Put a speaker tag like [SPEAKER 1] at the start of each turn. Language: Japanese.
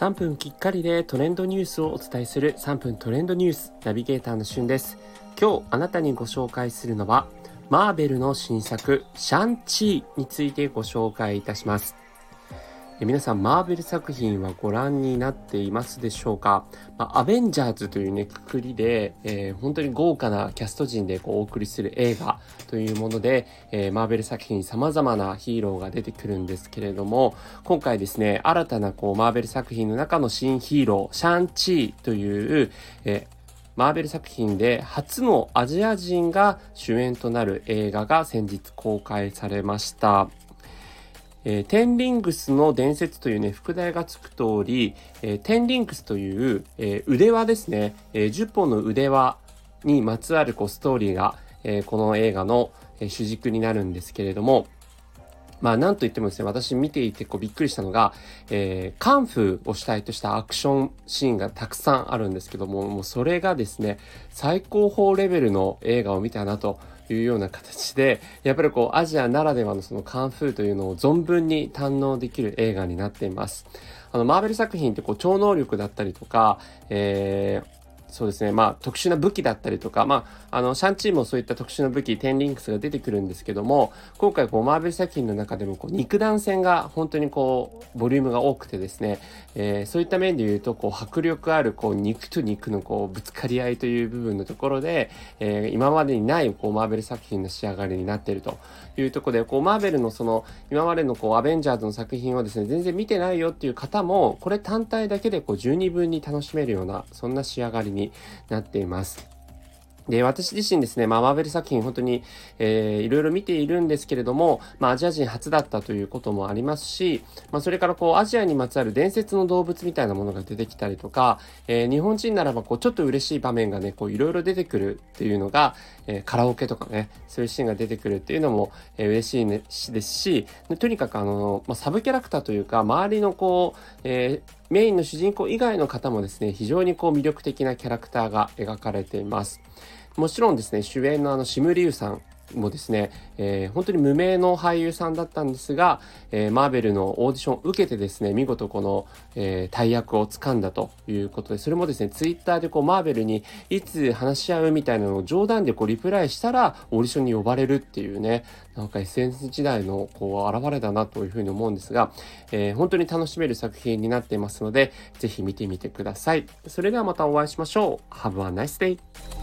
[SPEAKER 1] 3分きっかりでトレンドニュースをお伝えする3分トレンドニュースナビゲーターのしゅんです。今日あなたにご紹介するのはマーベルの新作シャンチーについてご紹介いたします。皆さん、マーベル作品はご覧になっていますでしょうか、まあ、アベンジャーズというね、くくりで、えー、本当に豪華なキャスト陣でこうお送りする映画というもので、えー、マーベル作品様々なヒーローが出てくるんですけれども、今回ですね、新たなこう、マーベル作品の中の新ヒーロー、シャンチーという、えーマーベル作品で初のアジア人が主演となる映画が先日公開されました。えー、テンリングスの伝説というね、副題がつく通り、えー、テンリングスという、えー、腕輪ですね、えー、10本の腕輪にまつわるこうストーリーが、えー、この映画の、えー、主軸になるんですけれども、まあなんといってもですね、私見ていてこうびっくりしたのが、えー、カンフーを主体としたアクションシーンがたくさんあるんですけども、もうそれがですね、最高峰レベルの映画を見たなというような形で、やっぱりこうアジアならではのそのカンフーというのを存分に堪能できる映画になっています。あの、マーベル作品ってこう超能力だったりとか、えーそうですね。まあ、特殊な武器だったりとか、まあ、あの、シャンチーもそういった特殊な武器、テンリンクスが出てくるんですけども、今回、こう、マーベル作品の中でも、こう、肉弾戦が本当にこう、ボリュームが多くてですね、えー、そういった面で言うと、こう、迫力ある、こう、肉と肉の、こう、ぶつかり合いという部分のところで、えー、今までにない、こう、マーベル作品の仕上がりになっているというところで、こう、マーベルのその、今までの、こう、アベンジャーズの作品をですね、全然見てないよっていう方も、これ単体だけで、こう、十二分に楽しめるような、そんな仕上がりにになっています。で、私自身ですね、まあ、マーベル作品本当に、えー、いろいろ見ているんですけれども、まあ、アジア人初だったということもありますし、まあ、それからこう、アジアにまつわる伝説の動物みたいなものが出てきたりとか、えー、日本人ならばこう、ちょっと嬉しい場面がね、こう、いろいろ出てくるっていうのが、えー、カラオケとかね、そういうシーンが出てくるっていうのも、えー、嬉しい、ね、ですし、とにかくあの、まあ、サブキャラクターというか、周りのこう、えー、メインの主人公以外の方もですね、非常にこう魅力的なキャラクターが描かれています。もちろんですね、主演のあの、シムリュウさんもですね、えー、本当に無名の俳優さんだったんですが、えー、マーベルのオーディションを受けてですね、見事この、えー、大役を掴んだということで、それもですね、ツイッターでこう、マーベルにいつ話し合うみたいなのを冗談でこう、リプライしたら、オーディションに呼ばれるっていうね、なんか SNS 時代のこう、現れだなというふうに思うんですが、えー、本当に楽しめる作品になっていますので、ぜひ見てみてください。それではまたお会いしましょう。Have a nice day!